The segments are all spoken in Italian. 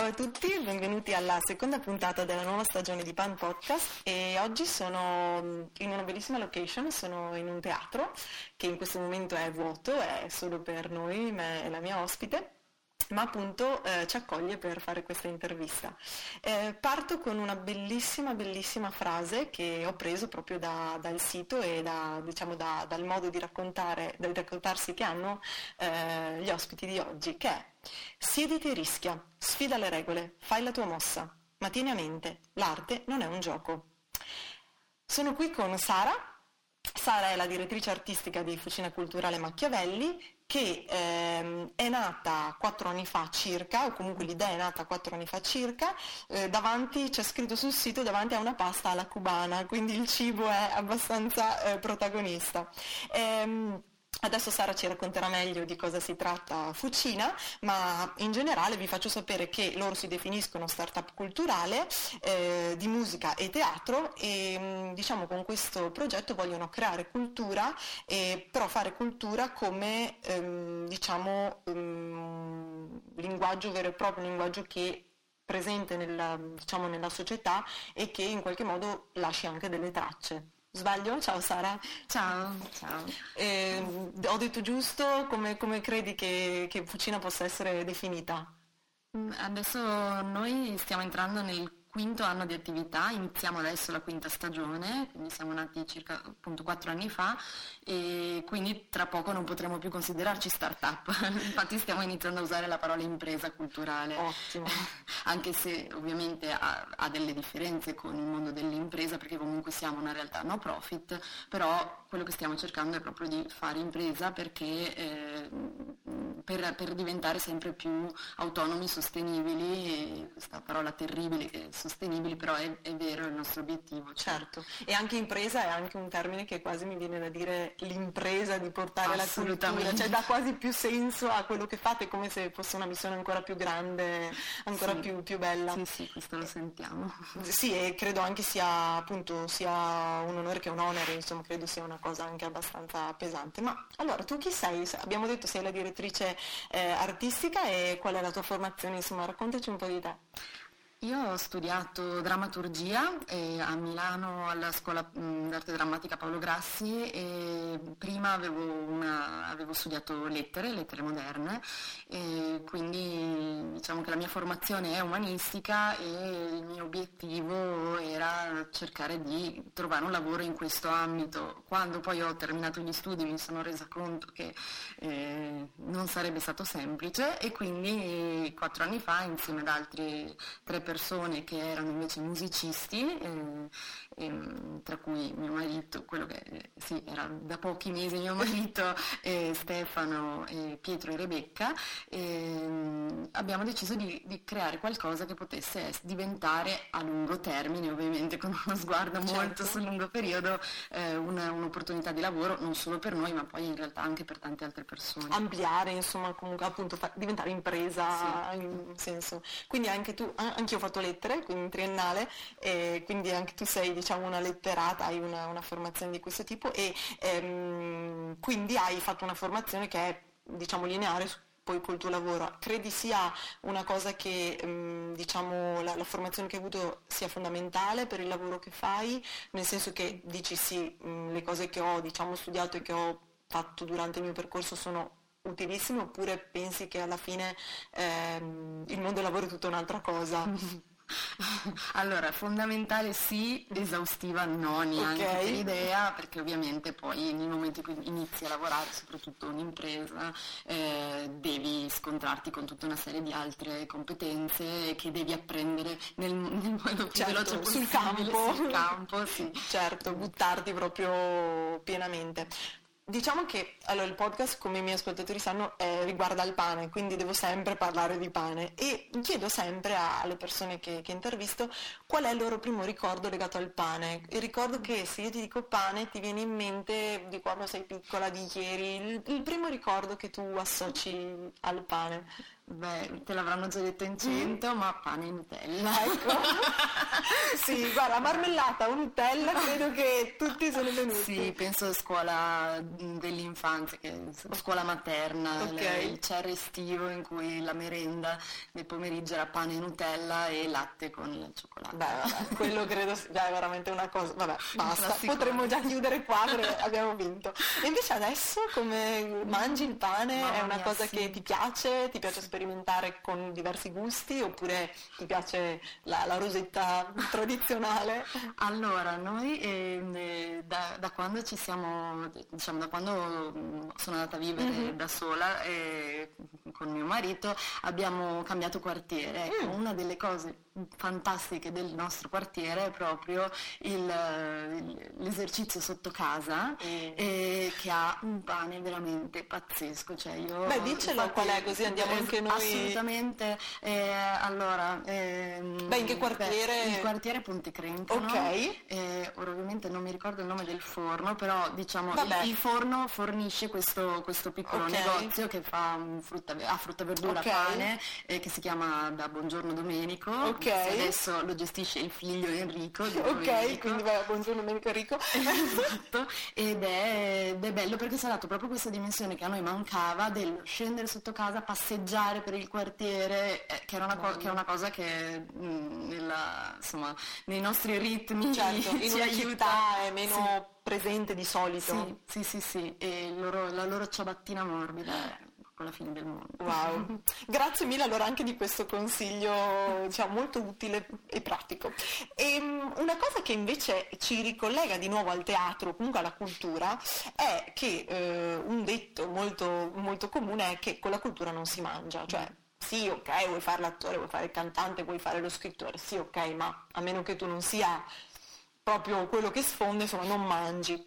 Ciao a tutti, benvenuti alla seconda puntata della nuova stagione di Pan Podcast. E oggi sono in una bellissima location, sono in un teatro che in questo momento è vuoto, è solo per noi, me e la mia ospite ma appunto eh, ci accoglie per fare questa intervista. Eh, parto con una bellissima, bellissima frase che ho preso proprio da, dal sito e da, diciamo, da, dal modo di, raccontare, di raccontarsi che hanno eh, gli ospiti di oggi, che è siediti e rischia, sfida le regole, fai la tua mossa, ma tieni a mente, l'arte non è un gioco. Sono qui con Sara, Sara è la direttrice artistica di Fucina Culturale Machiavelli che ehm, è nata quattro anni fa circa, o comunque l'idea è nata quattro anni fa circa, eh, davanti, c'è scritto sul sito, davanti a una pasta alla cubana, quindi il cibo è abbastanza eh, protagonista. Ehm, Adesso Sara ci racconterà meglio di cosa si tratta Fucina, ma in generale vi faccio sapere che loro si definiscono startup culturale eh, di musica e teatro e mm, diciamo con questo progetto vogliono creare cultura, eh, però fare cultura come ehm, diciamo um, linguaggio vero e proprio, un linguaggio che presente nella, diciamo, nella società e che in qualche modo lasci anche delle tracce. Sbaglio? Ciao Sara. Ciao, ciao. Eh, ho detto giusto? Come, come credi che, che Fucina possa essere definita? Mm, adesso noi stiamo entrando nel quinto anno di attività, iniziamo adesso la quinta stagione, quindi siamo nati circa appunto quattro anni fa e quindi tra poco non potremo più considerarci start-up, infatti stiamo iniziando a usare la parola impresa culturale, Ottimo. anche se ovviamente ha, ha, delle differenze con il mondo dell'impresa perché comunque siamo una realtà no profit, però quello che stiamo cercando è proprio di fare impresa perché eh, per, per, diventare sempre più autonomi, sostenibili, questa parola terribile che sostenibili, però è, è vero il nostro obiettivo. Certo, e anche impresa è anche un termine che quasi mi viene da dire l'impresa di portare la cultura, cioè dà quasi più senso a quello che fate, come se fosse una missione ancora più grande, ancora sì. più, più, bella. Sì, sì, questo lo sentiamo. Sì, e credo anche sia appunto sia un onore che un onere, insomma, credo sia una cosa anche abbastanza pesante. Ma allora, tu chi sei? Abbiamo detto sei la direttrice eh, artistica e qual è la tua formazione? Insomma, raccontaci un po' di te. Io ho studiato drammaturgia eh, a Milano alla scuola d'arte drammatica Paolo Grassi e prima avevo, una, avevo studiato lettere, lettere moderne, quindi diciamo che la mia formazione è umanistica e il mio obiettivo era cercare di trovare un lavoro in questo ambito. Quando poi ho terminato gli studi mi sono resa conto che eh, non sarebbe stato semplice e quindi quattro anni fa insieme ad altri tre persone persone che erano invece musicisti, eh, eh, tra cui mio marito, quello che eh, sì, era da pochi mesi mio marito, eh, Stefano, Pietro e Rebecca, ehm, abbiamo deciso di, di, creare qualcosa che potesse diventare a lungo termine, ovviamente con uno sguardo certo. molto sul lungo periodo, eh, una, un'opportunità di lavoro non solo per noi ma poi in realtà anche per tante altre persone. Ampliare, insomma, comunque appunto fa- diventare impresa sì. in senso. Quindi anche tu, anche io ho fatto lettere, quindi in triennale, e quindi anche tu sei diciamo una letterata, hai una, una formazione di questo tipo e ehm, quindi hai fatto una formazione che è diciamo lineare poi col tuo lavoro. Credi sia una cosa che ehm, diciamo la, la, formazione che hai avuto sia fondamentale per il lavoro che fai, nel senso che dici sì, mh, le cose che ho diciamo studiato e che ho fatto durante il mio percorso sono utilissime oppure pensi che alla fine ehm, il mondo del lavoro è tutta un'altra cosa? allora, fondamentale sì, esaustiva no, neanche okay. per idea, perché ovviamente poi nel momento in cui inizi a lavorare, soprattutto un'impresa, eh, devi scontrarti con tutta una serie di altre competenze che devi apprendere nel, nel modo più certo, veloce possibile. Sul campo. Sul campo, sì. Certo, buttarti proprio pienamente. Diciamo che allora, il podcast, come i miei ascoltatori sanno, eh, riguarda il pane, quindi devo sempre parlare di pane e chiedo sempre alle persone che, che, intervisto qual è il loro primo ricordo legato al pane. Il ricordo che se io ti dico pane ti viene in mente di quando sei piccola, di ieri, il, il primo ricordo che tu associ al pane. Beh, te l'avranno già detto in cento, mm. ma pane e Nutella. Ecco. sì, guarda, marmellata o Nutella, credo che tutti sono venuti. Sì, penso a scuola dell'infanzia, che, scuola materna, okay. il cerro estivo in cui la merenda del pomeriggio era pane e Nutella e latte con il cioccolato. Beh, vabbè, quello credo sia veramente una cosa, vabbè, basta, potremmo già chiudere qua perché abbiamo vinto. E invece adesso come mangi il pane? Mamma è una mia, cosa sì. che ti piace? Ti piace sperimentare con diversi gusti oppure ti piace la, la rosetta tradizionale? Allora, noi eh, da, da, quando ci siamo, diciamo da quando mm, sono andata a vivere mm-hmm. da sola eh, con mio marito abbiamo cambiato quartiere. Ecco, mm. Una delle cose fantastiche del nostro quartiere è proprio il, l'esercizio sotto casa mm. eh, che ha un pane veramente pazzesco. Cioè io, Beh, dicelo infatti, qual è così andiamo anche noi. Assolutamente. Eh, allora, ehm, Beh, in che quartiere? Beh, il quartiere Ponte Crentano. Ok. Eh, ovviamente non mi ricordo il nome del forno, però diciamo il, il, forno fornisce questo, questo piccolo okay. negozio che fa frutta, ha frutta, verdura, okay. pane, eh, che si chiama da Buongiorno Domenico. Ok. Adesso lo gestisce il figlio Enrico. ok, Domenico. quindi vai a Buongiorno Enrico. esatto. Ed è, ed è bello perché si è dato proprio questa dimensione che a noi mancava del scendere sotto casa, passeggiare per il quartiere, eh, che, era una co- che, è una cosa che mh, mm, nella, insomma, nei nostri ritmi certo, in una aiuta. è meno sì. presente di solito. Sì, sì, sì, sì. e loro, la loro ciabattina morbida la fine del mondo. Wow, grazie mille allora anche di questo consiglio diciamo, molto utile e pratico. E, um, una cosa che invece ci ricollega di nuovo al teatro, comunque alla cultura, è che eh, un detto molto, molto comune è che con la cultura non si mangia, cioè sì, ok, vuoi fare l'attore, vuoi fare il cantante, vuoi fare lo scrittore, sì, ok, ma a meno che tu non sia proprio quello che sfonda, insomma, non mangi.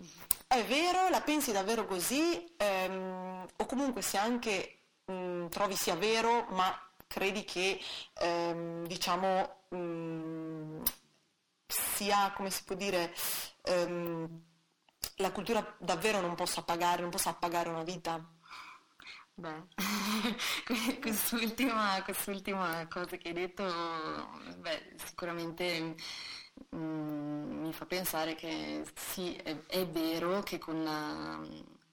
È vero? La pensi davvero così? Ehm, o comunque se anche mh, trovi sia vero, ma credi che, ehm, diciamo, mh, sia, come si può dire, ehm, la cultura davvero non possa pagare, non possa appagare una vita? Beh, quest'ultima, quest'ultima, cosa che hai detto, beh, sicuramente Mm, mi fa pensare che sì, è, è vero che con la,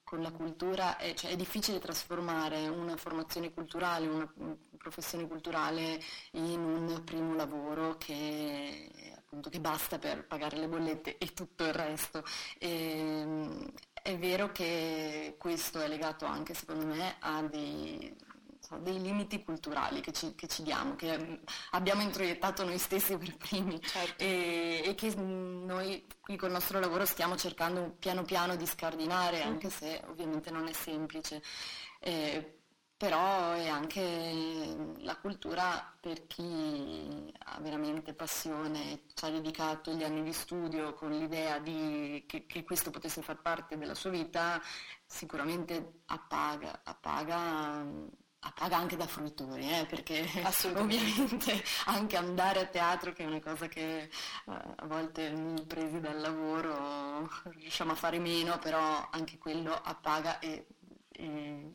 con la cultura è, cioè, è, difficile trasformare una formazione culturale, una professione culturale in un primo lavoro che, appunto, che basta per pagare le bollette e tutto il resto. E, ehm, è vero che questo è legato anche, secondo me, a dei so, dei limiti culturali che ci, che ci, diamo, che mm, abbiamo introiettato noi stessi per primi certo. e, e, che noi qui col nostro lavoro stiamo cercando piano piano di scardinare, mm. anche se ovviamente non è semplice. Eh, però è anche la cultura per chi ha veramente passione, ci ha dedicato gli anni di studio con l'idea di, che, che, questo potesse far parte della sua vita, sicuramente appaga, appaga paga anche da fruitori, eh, perché ovviamente anche andare a teatro, che è una cosa che uh, a volte presi dal lavoro riusciamo a fare meno, però anche quello appaga e, e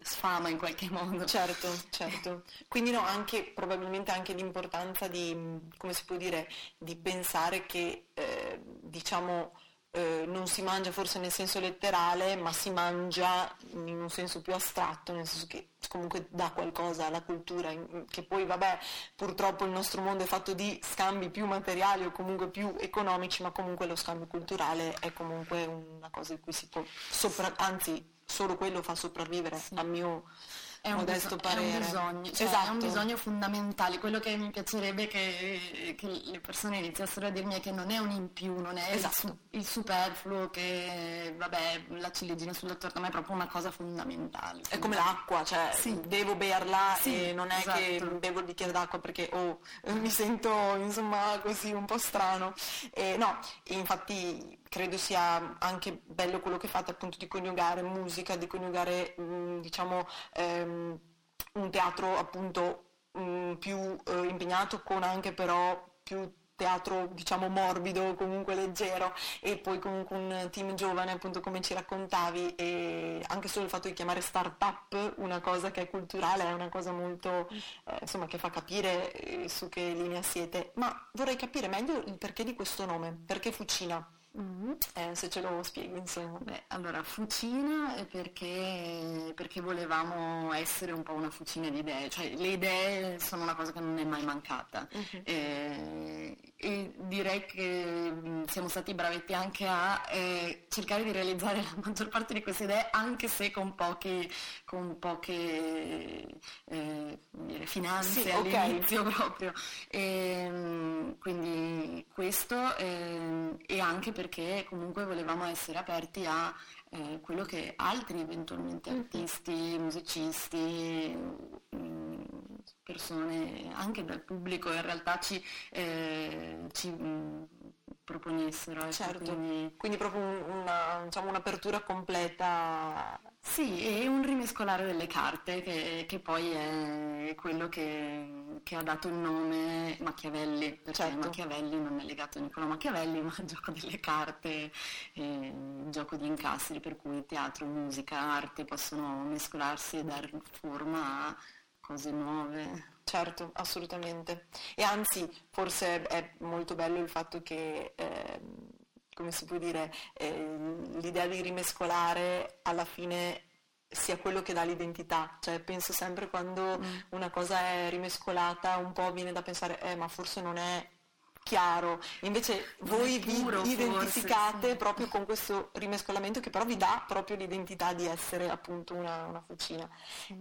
sfama in qualche modo. Certo, certo. Quindi no, anche, probabilmente anche l'importanza di, come si può dire, di pensare che, eh, diciamo, eh, non si mangia forse nel senso letterale, ma si mangia in un senso più astratto, nel senso che comunque dà qualcosa alla cultura, che poi vabbè purtroppo il nostro mondo è fatto di scambi più materiali o comunque più economici, ma comunque lo scambio culturale è comunque una cosa di cui si può, sopra- anzi solo quello fa sopravvivere sì. a mio è un, modesto biso- parere. È un bisogno, cioè esatto. è un bisogno fondamentale. Quello che mi piacerebbe che, che, le persone iniziassero a dirmi è che non è un in più, non è esatto. il, il, superfluo, che vabbè, la ciliegina sulla torta, ma è proprio una cosa fondamentale. È come l'acqua, cioè sì. devo berla sì, e non è esatto. che bevo il bicchiere d'acqua perché oh, mi sento insomma così un po' strano. E, no, infatti credo sia anche bello quello che fate appunto di coniugare musica, di coniugare mh, mm, diciamo ehm, un teatro appunto mh, mm, più eh, impegnato con anche però più teatro diciamo morbido, comunque leggero e poi comunque un team giovane appunto come ci raccontavi e anche solo il fatto di chiamare startup una cosa che è culturale è una cosa molto eh, insomma che fa capire eh, su che linea siete ma vorrei capire meglio il perché di questo nome, perché Fucina? Mm-hmm. Eh, se ce lo spieghi insomma. Beh, allora, fucina è perché, perché, volevamo essere un po' una fucina di idee, cioè le idee sono una cosa che non è mai mancata. Mm-hmm. Eh, e direi che mm, siamo stati bravetti anche a eh, cercare di realizzare la maggior parte di queste idee, anche se con, pochi, con poche eh, finanze sì, all'inizio okay. proprio. E, ehm, quindi questo eh, e anche perché comunque volevamo essere aperti a eh, quello che altri eventualmente mm-hmm. artisti, musicisti, mm, persone anche dal pubblico in realtà ci, eh, ci mm, proponessero. Ecco, certo, quindi... quindi proprio una, diciamo, un'apertura completa sì, e un rimescolare delle carte, che, che poi è quello che, che, ha dato il nome Machiavelli, perché certo. Machiavelli non è legato a Niccolò Machiavelli, ma al gioco delle carte, eh, gioco di incastri, per cui teatro, musica, arte possono mescolarsi e dare forma a cose nuove. Certo, assolutamente. E anzi, forse è molto bello il fatto che... Eh, come si può dire, eh, l'idea di rimescolare alla fine sia quello che dà l'identità, cioè penso sempre quando mm. una cosa è rimescolata un po' viene da pensare eh ma forse non è chiaro, invece voi vi identificate forse, sì. proprio con questo rimescolamento che però vi dà proprio l'identità di essere appunto una, una fucina.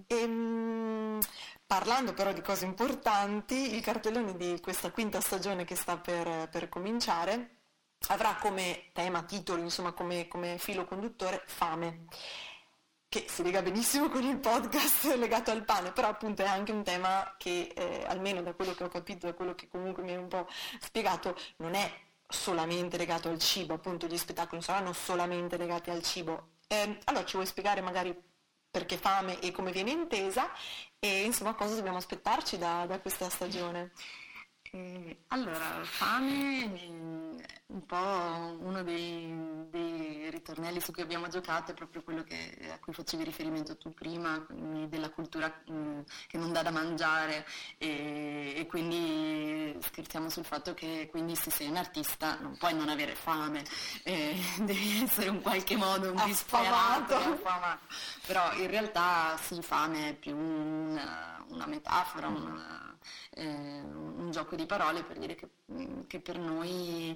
E, ehm, parlando però di cose importanti, il cartellone di questa quinta stagione che sta per, per cominciare avrà come tema, titolo, insomma come, come filo conduttore fame che si lega benissimo con il podcast legato al pane, però appunto è anche un tema che eh, almeno da quello che ho capito, da quello che comunque mi hai un po' spiegato, non è solamente legato al cibo, appunto gli spettacoli non saranno solamente legati al cibo. Eh, allora ci vuoi spiegare magari perché fame e come viene intesa e insomma cosa dobbiamo aspettarci da, da questa stagione? Eh, allora, fame un po' uno dei, dei, ritornelli su cui abbiamo giocato è proprio quello che, a cui facevi riferimento tu prima, della cultura mh, mm, che non dà da mangiare e, e, quindi scherziamo sul fatto che quindi se sei un artista non puoi non avere fame, eh, devi essere in qualche modo un disperato, affamato. però in realtà sì, fame è più una, una metafora, una eh, un gioco di parole per dire che, che per noi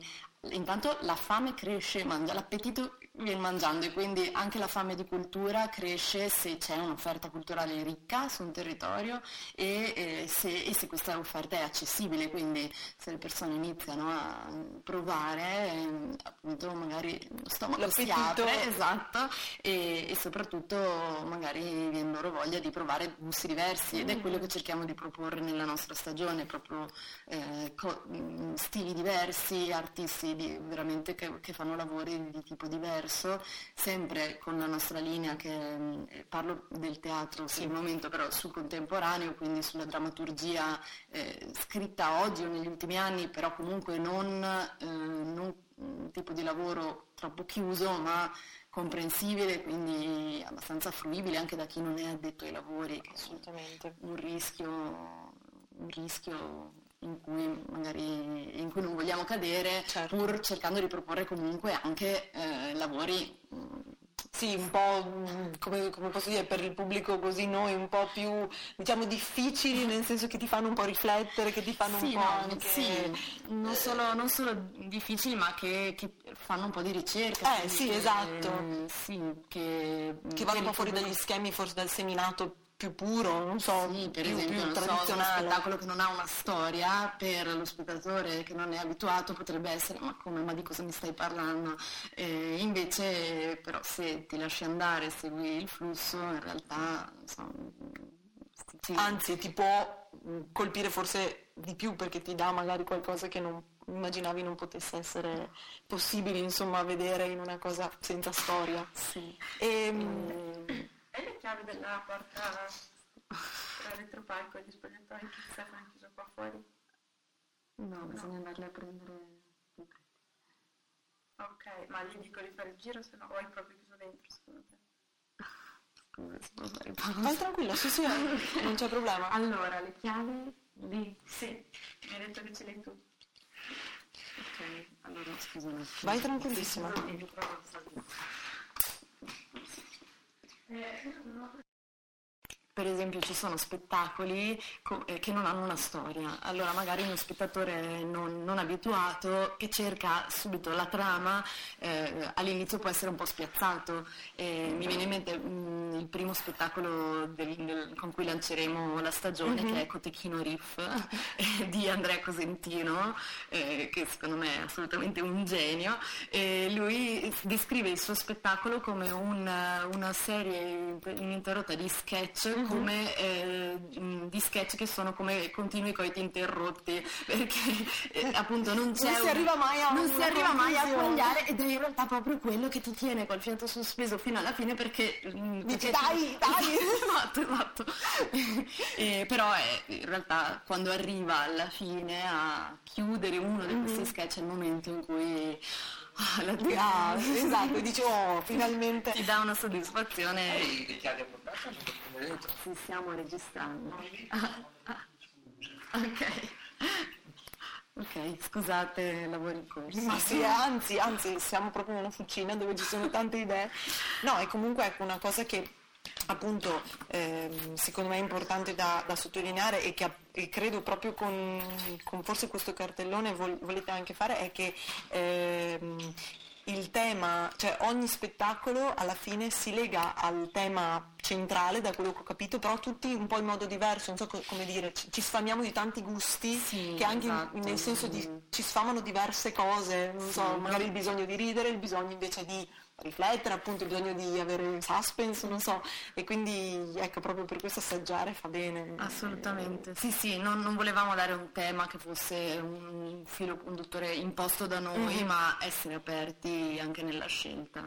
intanto la fame cresce, mangia, l'appetito viene mangiando e quindi anche la fame di cultura cresce se c'è un'offerta culturale ricca su un territorio e, e, se, e se, questa offerta è accessibile, quindi se le persone iniziano a provare, eh, appunto magari lo stomaco L'appetito. si apre, esatto, e, e, soprattutto magari viene loro voglia di provare gusti diversi ed è quello che cerchiamo di proporre nella nostra stagione, proprio eh, co- stili diversi, artisti di, veramente che, che fanno lavori di tipo diverso diverso, sempre con la nostra linea che eh, parlo del teatro sì. per il momento, però sul contemporaneo, quindi sulla drammaturgia eh, scritta oggi o negli ultimi anni, però comunque non, eh, non un tipo di lavoro troppo chiuso, ma comprensibile, quindi abbastanza fruibile anche da chi non è addetto ai lavori, assolutamente un rischio, un rischio in cui magari in cui non vogliamo cadere, certo. pur cercando di proporre comunque anche eh, lavori mm, sì, un po' mm, come, come, posso dire per il pubblico così noi un po' più diciamo difficili nel senso che ti fanno un po' riflettere, che ti fanno sì, un po' no, anche... Sì, non solo, non solo difficili ma che, che, fanno un po' di ricerca. Eh sì, che, esatto. Eh, sì, che, che vanno un po' fuori dagli schemi forse dal seminato più puro, non so, sì, per più, esempio, più tradizionale. So, uno spettacolo che non ha una storia per lo spettatore che non è abituato potrebbe essere ma come, ma di cosa mi stai parlando? E invece però se ti lasci andare, segui il flusso, in realtà insomma, sì. anzi ti può colpire forse di più perché ti dà magari qualcosa che non immaginavi non potesse essere possibile insomma vedere in una cosa senza storia. Sì. E, e hai le chiavi della porta tra l'elettropalco e gli spogliatoi che Stefano ha chiuso qua fuori? No, bisogna andarle a prendere. Ok, ma gli dico di fare il giro se no o hai proprio chiuso dentro secondo te? Si Vai tranquilla, sì sì, non c'è problema. Allora, le chiavi lì. Sì, mi hai detto che ce l'hai tu. Ok, allora scusa un attimo. Vai tranquillissima. Sì, mi trovo il salto. Eh, no. Per esempio ci sono spettacoli co- eh, che non hanno una storia, allora magari uno spettatore non, non abituato che cerca subito la trama eh, all'inizio può essere un po' spiazzato. E mi viene in mente mm, il primo spettacolo del- del- con cui lanceremo la stagione che è Cotechino Riff eh, di Andrea Cosentino, eh, che secondo me è assolutamente un genio. Lui descrive il suo spettacolo come un- una serie ininterrotta di sketch come eh, di sketch che sono come continui coiti interrotti perché eh, appunto non c'è Non si un- arriva mai a non si arriva mai a quagliare ed è in realtà proprio quello che ti tiene col fiato sospeso fino alla fine perché mh, Dici, perché- dai, dai! esatto esatto. Eh, però è in realtà quando arriva alla fine a chiudere uno di questi sketch è il momento in cui ah, la Ah, esatto, dici, oh, finalmente. ti dà una soddisfazione dentro. Sì, stiamo registrando. Ah, ah, ok. Ok, scusate, lavori in corso. Ma sì, anzi, anzi, siamo proprio in una fucina dove ci sono tante idee. No, e comunque ecco una cosa che appunto ehm, secondo me è importante da, da sottolineare e che e credo proprio con, con forse questo cartellone vol- volete anche fare è che ehm, il tema, cioè ogni spettacolo alla fine si lega al tema centrale, da quello che ho capito, però tutti un po' in modo diverso, non so co- come dire, ci, ci sfamiamo di tanti gusti Sì, che anche in- esatto. nel senso di ci sfamano diverse cose, non so, Sì, magari no? il bisogno di ridere, il bisogno invece di riflettere, appunto il bisogno di avere suspense, non so, e quindi ecco proprio per questo assaggiare fa bene. Assolutamente, sì sì, non, non volevamo dare un tema che fosse un filo conduttore imposto da noi, Mhm. ma essere aperti anche nella scelta.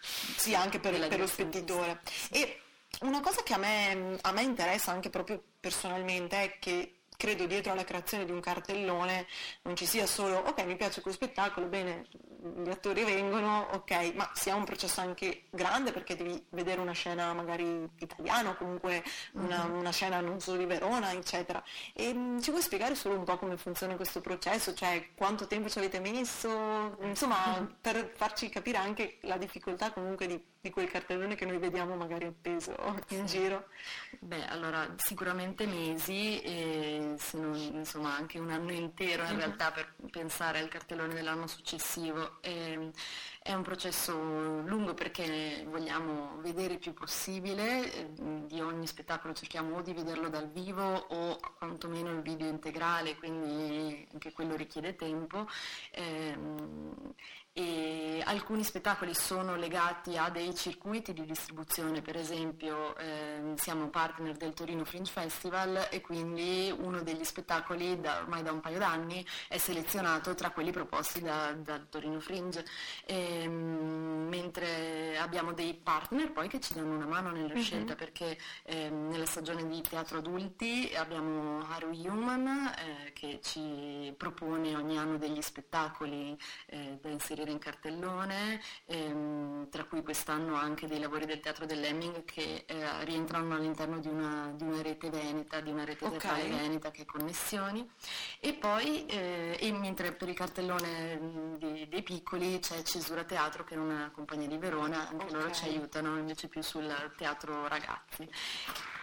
Sì, anche per, per lo spettatore. E una cosa che a me, a me interessa anche proprio personalmente è che credo dietro alla creazione di un cartellone non ci sia solo ok mi piace quello spettacolo, bene, gli attori vengono, ok, ma sia un processo anche grande perché devi vedere una scena magari italiana o comunque una, una scena non solo di Verona, eccetera. E mh, ci puoi spiegare solo un po' come funziona questo processo, cioè quanto tempo ci avete messo, insomma, per farci capire anche la difficoltà comunque di, di quel cartellone che noi vediamo magari appeso in giro. Beh, allora sicuramente mesi e se non insomma anche un anno intero in realtà per pensare al cartellone dell'anno successivo. E, è un processo lungo perché vogliamo vedere il più possibile eh, di ogni spettacolo, cerchiamo o di vederlo dal vivo o quantomeno il video integrale, quindi anche quello richiede tempo. Ehm, e alcuni spettacoli sono legati a dei circuiti di distribuzione, per esempio ehm, siamo partner del Torino Fringe Festival e quindi uno degli spettacoli da, ormai da un paio d'anni è selezionato tra quelli proposti da- dal Torino Fringe, Ehm, mentre abbiamo dei partner poi che ci danno una mano nella scelta perché ehm, nella stagione di teatro adulti abbiamo Haru Human eh, che ci propone ogni anno degli spettacoli eh, da inserire in cartellone, ehm, tra cui quest'anno anche dei lavori del Teatro dell'Hemming che eh, rientrano all'interno di una, di una rete veneta, di una rete teatrale veneta che è Connessioni. E poi, eh, e mentre per il cartellone mh, di- dei piccoli c'è Cesura Teatro che è una compagnia di Verona, anche loro Ok. ci aiutano invece più sul teatro ragazzi.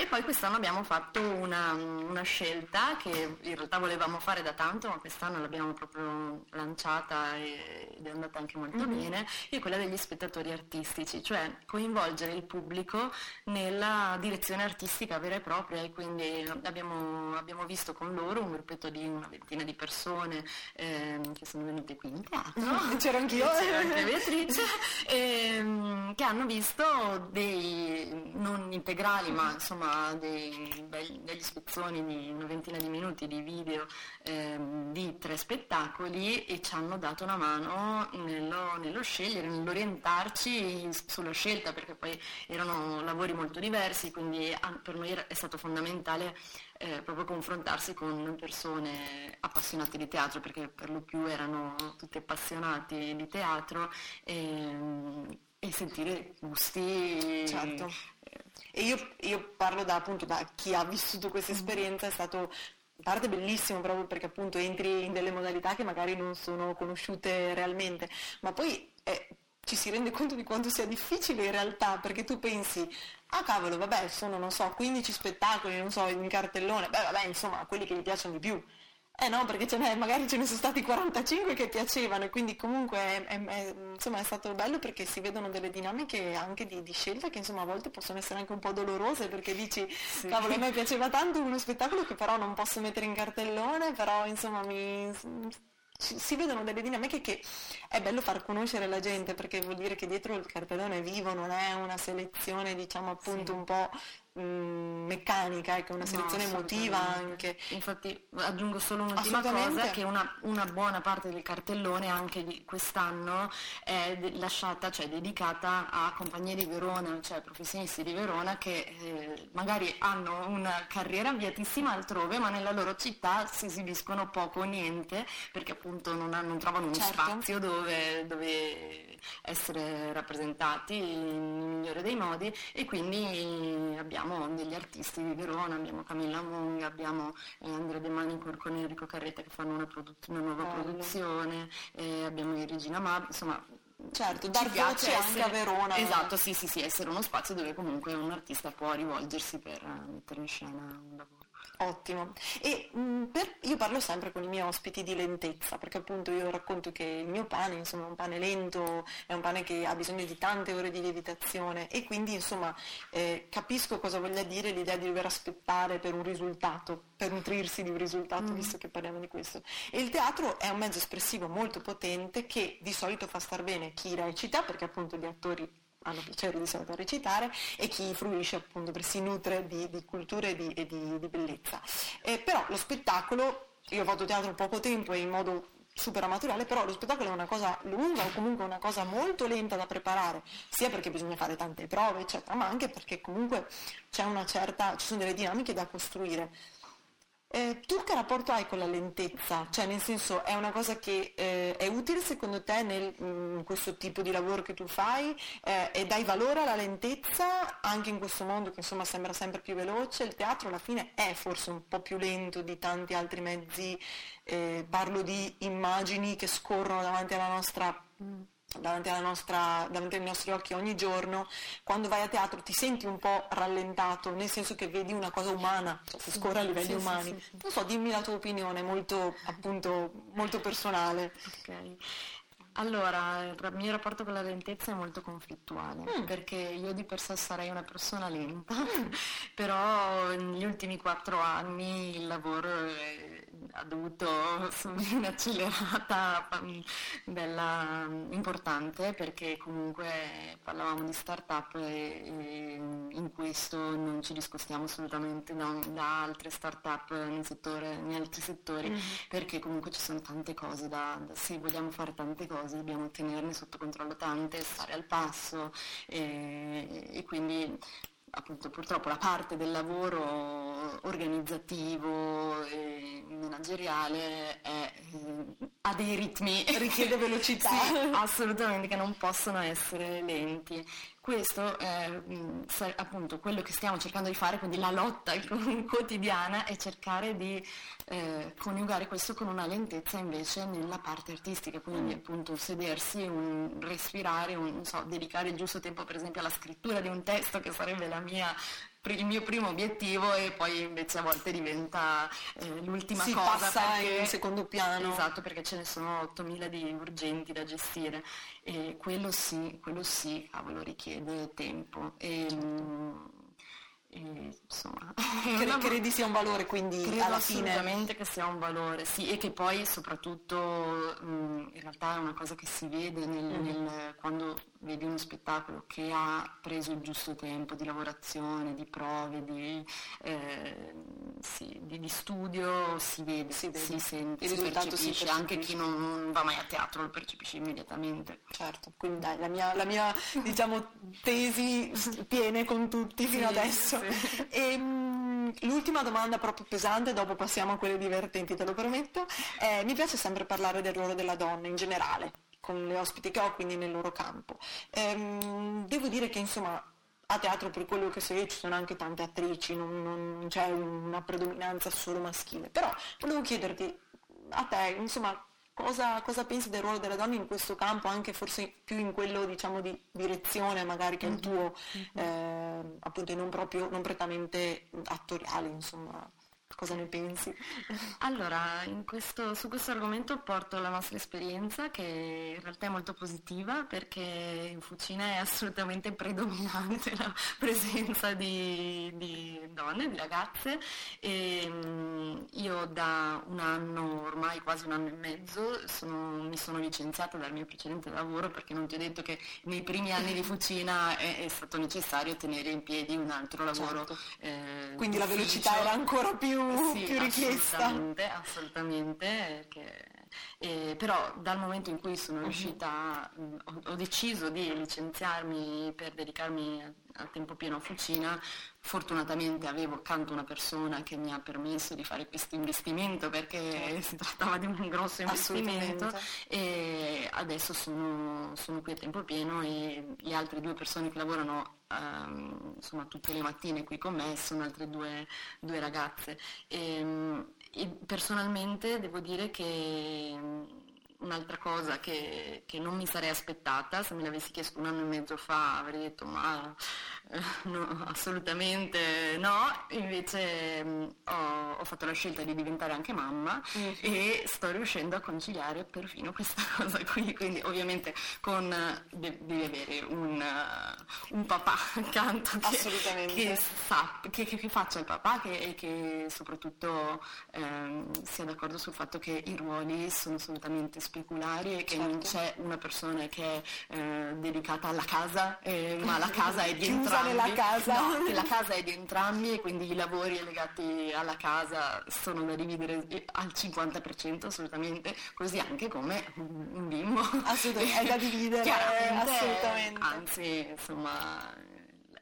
E poi quest'anno abbiamo fatto una, una scelta che in realtà volevamo fare da tanto, ma quest'anno l'abbiamo proprio lanciata ed è andata anche molto bene, che è quella degli spettatori artistici, cioè coinvolgere il pubblico nella direzione artistica vera e propria e quindi abbiamo, abbiamo visto con loro un gruppetto di una ventina di persone ehm, che sono venute qui in teatro. C'ero anch'io. C'era anche Beatrice, ehm, che hanno visto dei non integrali ma insomma insomma dei, degli spezzoni di una ventina di minuti di video eh, di tre spettacoli e ci hanno dato una mano nello, nello scegliere, nell'orientarci sulla scelta perché poi erano lavori molto diversi, quindi per noi è stato fondamentale eh, proprio confrontarsi con persone appassionate di teatro, perché per lo più erano tutti appassionati di teatro e, e sentire gusti. Certo. E io, io, parlo da, appunto da chi ha vissuto questa mm. esperienza, è stato in parte bellissimo proprio perché appunto entri in delle modalità che magari non sono conosciute realmente, ma poi eh, ci si rende conto di quanto sia difficile in realtà, perché tu pensi, ah cavolo, vabbè, sono, non so, 15 spettacoli, non so, in cartellone, beh vabbè, insomma, quelli che gli piacciono di più. Eh no, perché ce magari ce ne sono stati 45 che piacevano e quindi comunque è, è, è, insomma, è stato bello perché si vedono delle dinamiche anche di, di, scelta che insomma a volte possono essere anche un po' dolorose perché dici sì. cavolo a me piaceva tanto uno spettacolo che però non posso mettere in cartellone, però insomma mi si vedono delle dinamiche che è bello far conoscere alla gente perché vuol dire che dietro il cartellone è vivo, non è una selezione diciamo appunto sì. un po' meccanica, ecco, una selezione no, emotiva anche. Infatti aggiungo solo un'ultima cosa, che una, una, buona parte del cartellone anche di quest'anno è lasciata, cioè dedicata a compagnie di Verona, cioè professionisti di Verona che eh, magari hanno una carriera avviatissima altrove, ma nella loro città si esibiscono poco o niente, perché appunto non, non trovano uno certo. spazio dove, dove essere rappresentati nel migliore dei modi e quindi abbiamo abbiamo degli artisti di Verona, abbiamo Camilla Mung, abbiamo eh, Andrea De Manicor con Enrico Carretta che fanno una, produ- una nuova Bello. produzione, eh, abbiamo Regina Mab, insomma Certo, dar voce anche a Verona. Esatto, sì, sì, sì, essere uno spazio dove comunque un artista può rivolgersi per mettere in scena un lavoro. Ottimo. E mh, mm, per, io parlo sempre con i miei ospiti di lentezza, perché appunto io racconto che il mio pane, insomma, è un pane lento, è un pane che ha bisogno di tante ore di lievitazione e quindi, insomma, eh, capisco cosa voglia dire l'idea di dover aspettare per un risultato, per nutrirsi di un risultato, mm. visto che parliamo di questo. E il teatro è un mezzo espressivo molto potente che di solito fa star bene chi recita, perché appunto gli attori hanno piacere di solito a recitare e chi fruisce appunto perché si nutre di, di cultura e, di, e di, di bellezza. Eh, però lo spettacolo, io fatto teatro poco tempo e in modo super amatoriale, però lo spettacolo è una cosa lunga o comunque una cosa molto lenta da preparare, sia perché bisogna fare tante prove, eccetera, ma anche perché comunque c'è una certa, ci sono delle dinamiche da costruire. Eh, tu che rapporto hai con la lentezza? Cioè, nel senso, è una cosa che eh, è utile secondo te nel, in mm, questo tipo di lavoro che tu fai eh, e dai valore alla lentezza anche in questo mondo che insomma sembra sempre più veloce? Il teatro alla fine è forse un po' più lento di tanti altri mezzi, eh, parlo di immagini che scorrono davanti alla nostra mm davanti, nostra, davanti, ai nostri occhi ogni giorno, quando vai a teatro ti senti un po' rallentato, nel senso che vedi una cosa umana, cioè si scorre a livelli sì, umani. Sì, sì, non so, dimmi la tua opinione, molto, appunto, molto personale. Okay. Allora, il mio rapporto con la lentezza è molto conflittuale, mm. perché io di per sé sarei una persona lenta, mm. però negli ultimi quattro anni il lavoro è, ha dovuto subire un'accelerata bella importante, perché comunque parlavamo di start-up e, e in questo non ci discostiamo assolutamente da, da altre start-up nel settore, in altri settori, mm. perché comunque ci sono tante cose da, da, sì, vogliamo fare tante cose cose, dobbiamo tenerne sotto controllo tante, stare al passo e, e quindi appunto purtroppo la parte del lavoro organizzativo e manageriale è, ha dei ritmi. Richiede velocità. Assolutamente che non possono essere lenti questo è mm, appunto quello che stiamo cercando di fare, quindi la lotta quotidiana è cercare di eh, coniugare questo con una lentezza invece nella parte artistica, quindi mm. appunto sedersi, un, respirare, un, so, dedicare il giusto tempo per esempio alla scrittura di un testo che sarebbe la mia il mio primo obiettivo e poi invece a volte diventa eh, l'ultima si cosa. passa perché, in secondo piano. Esatto, perché ce ne sono 8.000 di urgenti da gestire e quello sì, quello sì, cavolo, richiede tempo. E, e, insomma, Cre- credi sia un valore quindi credo alla fine assolutamente che sia un valore sì e che poi soprattutto mh, in realtà è una cosa che si vede nel, mm. nel, quando vedi uno spettacolo che ha preso il giusto tempo di lavorazione, di prove, di, eh, sì, di, di studio, si vede, si, vede. si sente, il si percepisce, si anche chi non va mai a teatro lo percepisce immediatamente. Certo, quindi dai, la mia, la mia diciamo, tesi tiene con tutti fino Sì, adesso. sì. E, mm, l'ultima domanda proprio pesante, dopo passiamo a quelle divertenti, te lo prometto. Eh, mi piace sempre parlare del ruolo della donna in generale, con le ospiti che ho, quindi nel loro campo. Ehm, devo dire che insomma a teatro per quello che so io ci sono anche tante attrici, non, non c'è una predominanza solo maschile, però volevo chiederti a te, insomma, cosa, cosa pensi del ruolo della donna in questo campo, anche forse più in quello diciamo di direzione magari che è il tuo, eh, appunto non proprio, non prettamente attoriale, insomma, cosa ne pensi? Allora, in questo- su questo argomento porto la nostra esperienza che in realtà è molto positiva perché in Fucina è assolutamente predominante la presenza di, di donne, di ragazze e mm, io da un anno, ormai quasi un anno e mezzo, sono- mi sono licenziata dal mio precedente lavoro perché non ti ho detto che nei primi anni di Fucina è, è stato necessario tenere in piedi un altro lavoro. Certo. eh, Quindi la velocità era ancora più, Sì, più richiesta. Assolutamente, assolutamente, che- eh, però dal momento in cui sono riuscita, mh, ho, ho deciso di licenziarmi per dedicarmi a, a tempo pieno a Fucina, fortunatamente avevo accanto una persona che mi ha permesso di fare questo investimento perché si trattava di un grosso investimento e adesso sono, sono qui a tempo pieno e le altre due persone che lavorano ehm, insomma tutte le mattine qui con me sono altre due, due ragazze. E, e personalmente devo dire che un'altra cosa che, che non mi sarei aspettata, se me l'avessi chiesto un anno e mezzo fa avrei detto ma eh, no, assolutamente no, invece mm, ho, ho fatto la scelta di diventare anche mamma e sto riuscendo a conciliare perfino questa cosa qui, quindi ovviamente con, eh, de- devi avere un, eh, un papà accanto che, che, sa- che- che- faccia il papà che- e che soprattutto ehm, sia d'accordo sul fatto che i ruoli sono assolutamente speculari e che non Certo. c'è una persona che è eh, dedicata alla casa, eh, ma la casa è di entrambi. nella casa. No, la casa è di entrambi e quindi i lavori legati alla casa sono da dividere eh, al 50% assolutamente, così anche come un bimbo. Assolutamente, è da dividere, assolutamente. Anzi, insomma,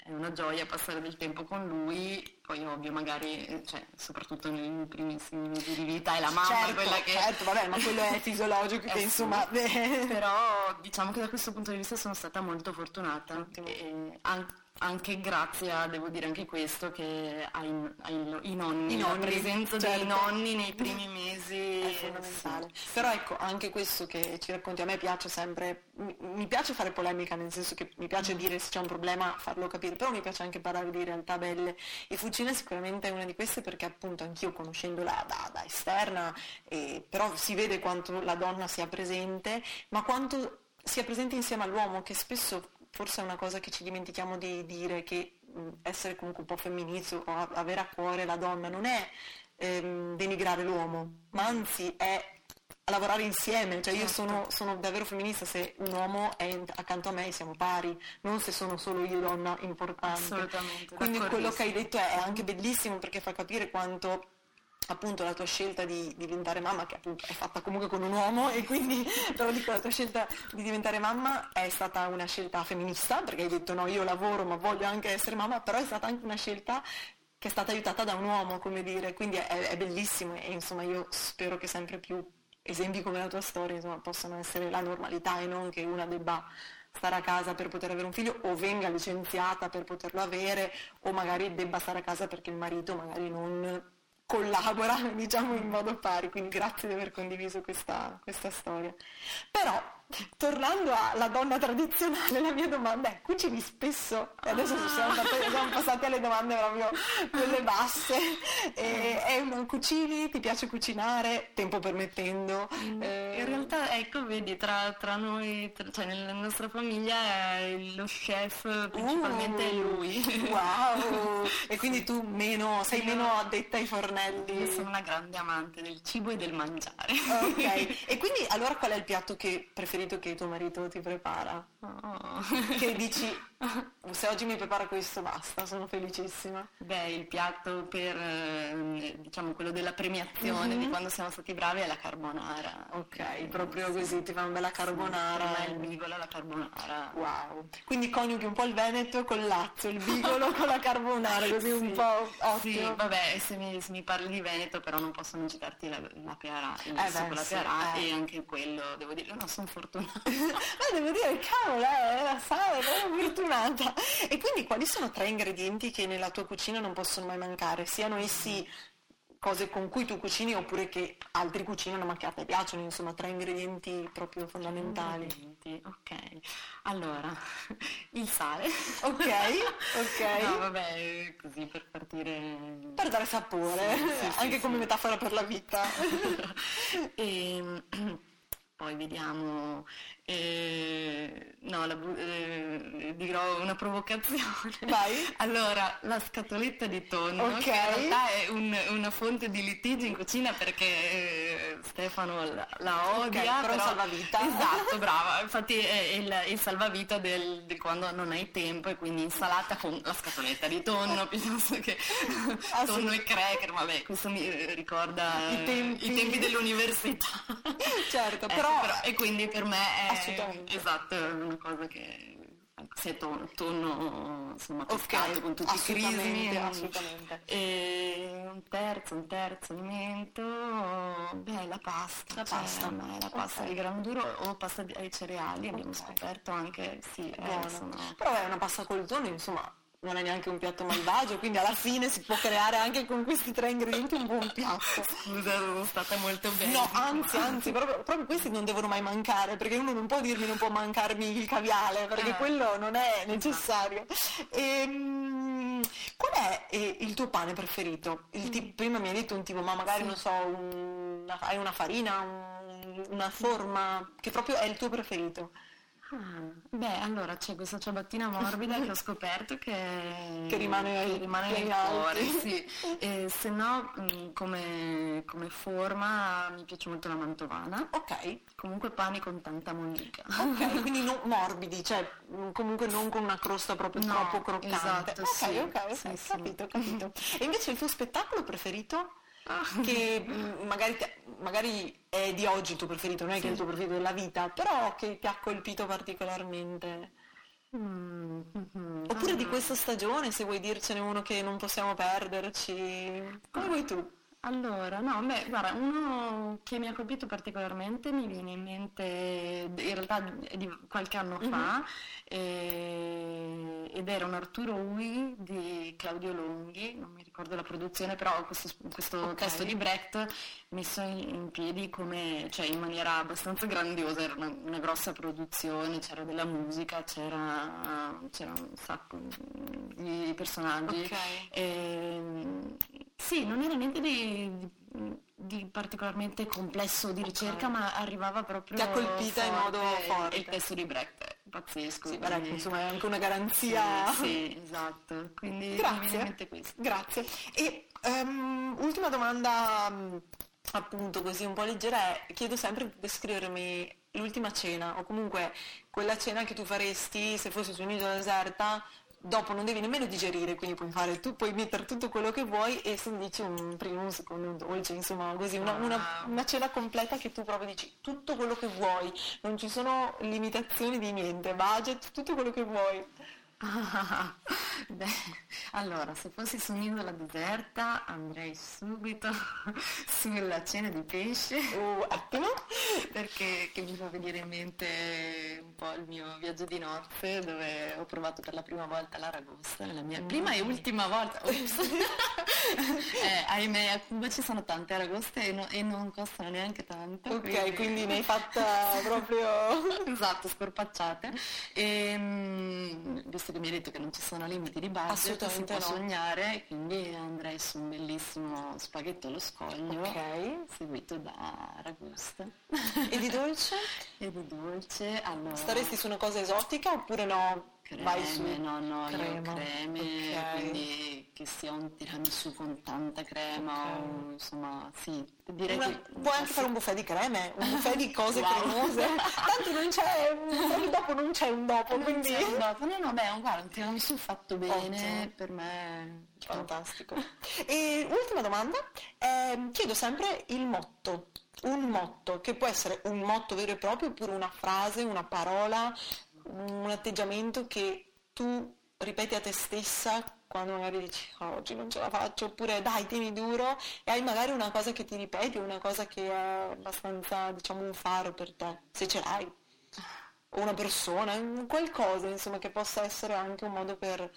è una gioia passare del tempo con lui, poi ovvio magari, eh, cioè, soprattutto nei primissimi mesi di vita è la mamma certo, quella che... certo, vabbè, ma quello è fisiologico che Eh sì. insomma... Però diciamo che da questo punto di vista sono stata molto fortunata, e an- anche grazie a, devo dire anche questo, che ai, ai- i nonni, I la nonni, presenza dei certo. nonni nei primi mesi È fondamentale. sì. Però ecco, anche questo che ci racconti a me piace sempre, mi, mi piace fare polemica, nel senso che mi piace dire se c'è un problema farlo capire, però mi piace anche parlare di realtà belle e Fucina sicuramente è una di queste perché appunto anch'io conoscendola da, da esterna, eh, però si vede quanto la donna sia presente, ma quanto sia presente insieme all'uomo, che spesso forse è una cosa che ci dimentichiamo di dire, che essere comunque un po' femminizio o avere a cuore la donna non è ehm, denigrare l'uomo, ma anzi è lavorare insieme, cioè io Certo. sono, sono davvero femminista se un uomo è accanto a me e siamo pari, non se sono solo io donna importante. Assolutamente, Quindi quello che hai detto è, anche bellissimo perché fa capire quanto appunto la tua scelta di, di diventare mamma, che appunto è fatta comunque con un uomo e quindi però dico la tua scelta di diventare mamma è stata una scelta femminista, perché hai detto no, io lavoro ma voglio anche essere mamma, però è stata anche una scelta che è stata aiutata da un uomo, come dire, quindi è, è bellissimo e insomma io spero che sempre più esempi come la tua storia insomma, possano essere la normalità e non che una debba stare a casa per poter avere un figlio o venga licenziata per poterlo avere o magari debba stare a casa perché il marito magari non collabora diciamo in modo pari. Quindi grazie di aver condiviso questa, questa storia. Però tornando alla donna tradizionale la mia domanda è cucini spesso adesso siamo, andate- siamo passati alle domande proprio quelle basse e, è un- cucini ti piace cucinare tempo permettendo Eh, In realtà, ecco, vedi, tra, tra noi, tra- cioè nella nostra famiglia lo chef principalmente è lui. Wow! E quindi tu meno, sei meno addetta ai fornelli. Io sono una grande amante del cibo e del mangiare. Ok, e quindi allora qual è il piatto che, preferito che tuo marito ti prepara? Oh. Che dici, se oggi mi prepara questo basta, sono felicissima. Beh, il piatto per, eh, diciamo, quello della premiazione Mhm. di quando siamo stati bravi è la carbonara. Ok, proprio così, ti fa una bella carbonara. Me il bigolo e la carbonara. Wow, quindi coniughi un po' il Veneto con il Lazio, il bigolo con la carbonara, così un Sì, po' Sì, ottimo. vabbè, se mi, se mi parli di Veneto però non posso non citarti la, la Pearà, il Eh beh, la sì, Pearà eh. e anche quello, devo dire, no, sono fortunata. Ma devo dire, cavolo, eh, la sala è proprio fortunata. E quindi quali sono tre ingredienti che nella tua cucina non possono mai mancare? Siano essi cose con cui tu cucini oppure che altri cucinano ma che a te piacciono, insomma, tre ingredienti proprio fondamentali. Ingredienti, Ok, allora, il sale. Ok, ok. No, vabbè, così per partire... Per dare sapore, Sì, sì, anche sì, come metafora per la vita. e poi vediamo, eh, no, la eh, dirò una provocazione. Vai. Allora, la scatoletta di tonno, Ok. che in realtà è un- una fonte di litigi in cucina perché eh, Stefano la, la odia. però è un salvavita. Esatto, brava. Infatti è il, il salvavita del, di quando non hai tempo e quindi insalata con la scatoletta di tonno piuttosto che Ah, tonno e cracker. Vabbè, questo mi eh, ricorda I tempi. i tempi dell'università. Certo, Ecco, però- e quindi per me è esatto, è una cosa che se è tonno, insomma Ok, pescato con tutti i crismi assolutamente. e un terzo, un terzo alimento, beh la pasta, La cioè, pasta. a me la pasta Ok. di grano duro o pasta ai cereali abbiamo Ok. scoperto anche, sì, eh, sono- Però è una pasta col tonno, insomma, non è neanche un piatto malvagio, quindi alla fine si può creare anche con questi tre ingredienti un buon piatto. Scusa, sono stata molto bene. No, anzi, anzi, proprio, proprio questi non devono mai mancare, perché uno non può dirmi non può mancarmi il caviale, perché Eh. quello non è necessario. Ehm, qual è eh, il tuo pane preferito? Il ti- prima mi hai detto un tipo, ma magari Sì. non so, un- una- hai una farina, un- una forma, che proprio è il tuo preferito. Ah, beh, allora c'è questa ciabattina morbida che ho scoperto che, Che rimane che rimane nel cuore, sì. E se no, mh, come, come forma mi piace molto la mantovana. Ok, Comunque pani con tanta mollica. ok, quindi non morbidi, cioè mh, comunque non con una crosta proprio No, troppo croccante. esatto, ok, sì, ok, sì, sì. capito, capito. E invece il tuo spettacolo preferito? Ah. Che mh, magari, magari è di oggi il tuo preferito, non è che è il tuo preferito della vita, però che ti ha colpito particolarmente. Mm, mhm. Oppure di Ah. questa stagione, se vuoi dircene uno che non possiamo perderci. Come vuoi tu? Allora, no, beh, guarda, uno che mi ha colpito particolarmente mi viene in mente, in realtà di qualche anno fa, eh, ed era un Arturo Ui di Claudio Longhi, non mi ricordo la produzione, però questo, questo Ok. testo di Brecht messo in, in piedi come, cioè in maniera abbastanza grandiosa, era una, una grossa produzione, c'era della musica, c'era, c'era un sacco di personaggi. Ok. Ehm, sì, non era niente di, di- particolarmente complesso di ricerca, ma arrivava proprio Ti ha colpita in modo forte. il testo di Brecht pazzesco. Sì, beh, quindi- insomma è anche una garanzia. Sì, sì, esatto. Quindi Grazie. Grazie. E ehm, ultima domanda, appunto così un po' leggera, è chiedo sempre di descrivermi l'ultima cena o comunque quella cena che tu faresti se fossi su un'isola deserta. Dopo non devi nemmeno digerire, quindi puoi fare tu, puoi mettere tutto quello che vuoi e se dici un primo, un secondo, un dolce, insomma così, una, una- Wow. una cena completa che tu proprio dici tutto quello che vuoi, non ci sono limitazioni di niente, budget, tutto quello che vuoi. Ah, beh, allora, se fossi su un'isola deserta andrei subito sulla cena di pesce. Uh, ottimo. Perché che mi fa venire in mente un po' il mio viaggio di nozze dove ho provato per la prima volta l'aragosta, la mia prima e ultima volta. Eh, ahimè, a Cuba ci sono tante aragoste e, no- e non costano neanche tanto. Ok, quindi ne hai fatta proprio... esatto, scorpacciate. E, mm, visto che mi hai detto che non ci sono limiti di budget, si Assolutamente può no. sognare, quindi andrei su un bellissimo spaghetto allo scoglio, Ok. seguito da aragosta. E di dolce? E di dolce, allora... Staresti su una cosa esotica oppure no? Creme, Vai su... no, no, crema. creme, Ok. quindi che sia un tiramisù con tanta crema Ok. o insomma sì, direi Una- che puoi anche fare un buffet di creme, un buffet di cose Wow. cremose. Tanto non c'è, un dopo non c'è un dopo, Non quindi c'è un dopo. No, no, beh, un- guarda, un tiramisù fatto bene Ottimo. per me fantastico. E ultima domanda, ehm, chiedo sempre il motto. Un motto, che può essere un motto vero e proprio, oppure una frase, una parola, un atteggiamento che tu ripeti a te stessa quando magari dici "Oh, oggi non ce la faccio, oppure dai, tieni duro e hai magari una cosa che ti ripeti, una cosa che è abbastanza, diciamo, un faro per te, se ce l'hai. O una persona, qualcosa, insomma, che possa essere anche un modo per,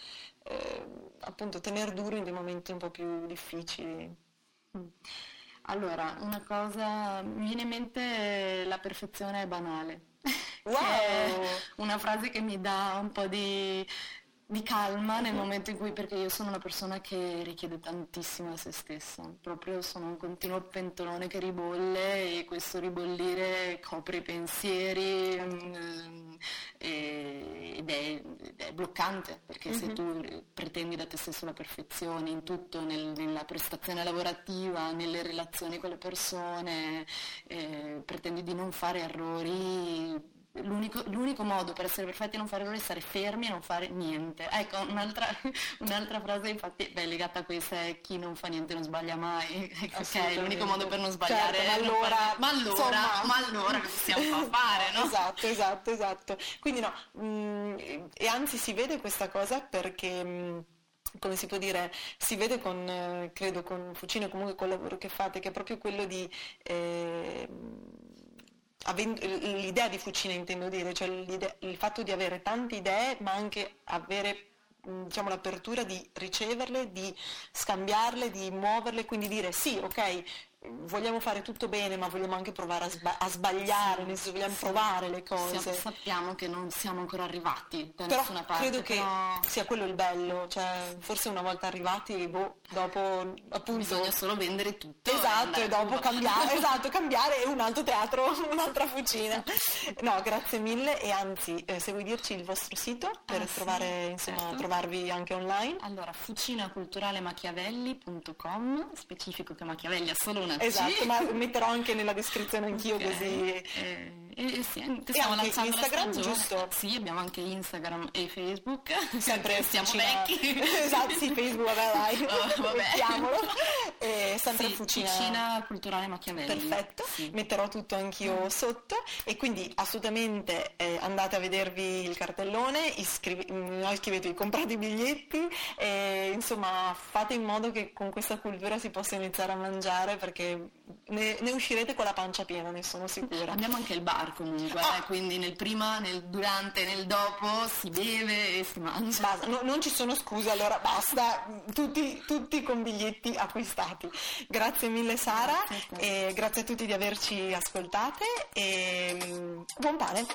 eh, appunto, tenere duro in dei momenti un po' più difficili. Allora, una cosa, mi viene in mente la perfezione è banale. Wow! È una frase che mi dà un po' di, di calma nel momento in cui, perché io sono una persona che richiede tantissimo a se stessa, proprio sono un continuo pentolone che ribolle e questo ribollire copre i pensieri mm, e- ed, è, ed è bloccante, perché se tu pretendi da te stesso la perfezione in tutto, nel- nella prestazione lavorativa, nelle relazioni con le persone, eh, pretendi di non fare errori, L'unico, l'unico modo per essere perfetti e non fare errori è stare fermi e non fare niente. Ecco, un'altra, un'altra frase infatti beh, legata a questa è chi non fa niente non sbaglia mai. Ok, l'unico modo per non sbagliare Certo, ma allora, fare- ma allora, insomma- ma allora che possiamo fa- fare, no? Esatto, esatto, esatto. Quindi no, mm, e anzi si vede questa cosa perché... mm, come si può dire, si vede con, eh, credo, con Fucino, comunque col lavoro che fate, che è proprio quello di, eh, l'idea di Fucina intendo dire, cioè il fatto di avere tante idee, ma anche avere diciamo, l'apertura di riceverle, di scambiarle, di muoverle, quindi dire sì, ok, vogliamo fare tutto bene, ma vogliamo anche provare a, sba- a sbagliare, nel senso vogliamo provare le cose. Sa- sappiamo che non siamo ancora arrivati da Però nessuna parte. credo che però sia quello il bello, cioè forse una volta arrivati, boh, dopo appunto... bisogna solo vendere tutto. Esatto, andare e dopo cambiare, esatto, cambiare un altro teatro, un'altra fucina. No, grazie mille e anzi, eh, se vuoi dirci il vostro sito per Ah, sì, trovare, insomma, certo. trovarvi anche online. Allora, fucinaculturalemachiavelli.com, specifico che Machiavelli ha solo una C. Esatto, ma metterò anche nella descrizione anch'io Ok. così. Eh, e, e sì, E stiamo anche Instagram, giusto? Sì, abbiamo anche Instagram e Facebook. Sempre siamo Fucina- vecchi. esatto, sì, Facebook, vabbè, dai, Oh, vabbè. E sempre Sì, Fucina. Fucina Culturale Machiavelli. Perfetto, Sì. metterò tutto anch'io sotto e quindi assolutamente eh, andate a vedervi il cartellone, iscrivi- mm, no, iscrivetevi, comprate i biglietti e insomma fate in modo che con questa cultura si possa iniziare a mangiare perché ne, ne uscirete con la pancia piena, ne sono sicura. Abbiamo anche il bar comunque, Ah. eh, quindi nel prima, nel durante e nel dopo si beve e si mangia. Basta, no- non ci sono scuse, allora basta, tutti, tutti con biglietti acquistati. Grazie mille Sara Grazie a e grazie a tutti di averci ascoltate e mm, buon pane.